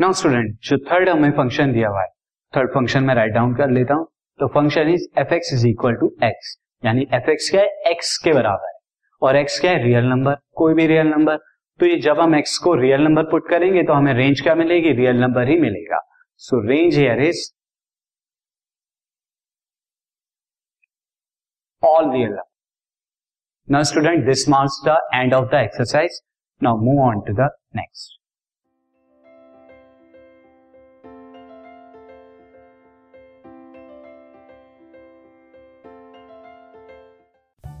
Now student जो third हमें function दिया हुआ है थर्ड फ़ंक्शन में राइट डाउन कर लेता हूँ तो function is F X is equal to X यानी एफ़ एक्स क्या है? एक्स के बराबर है। और एक्स क्या है? रियल नंबर कोई भी रियल नंबर तो ये जब हम एक्स को रियल नंबर पुट करेंगे तो हमें रेंज क्या मिलेगी? रियल नंबर ही मिलेगा। So range here is all real number now student this marks the end of the exercise now move on to the next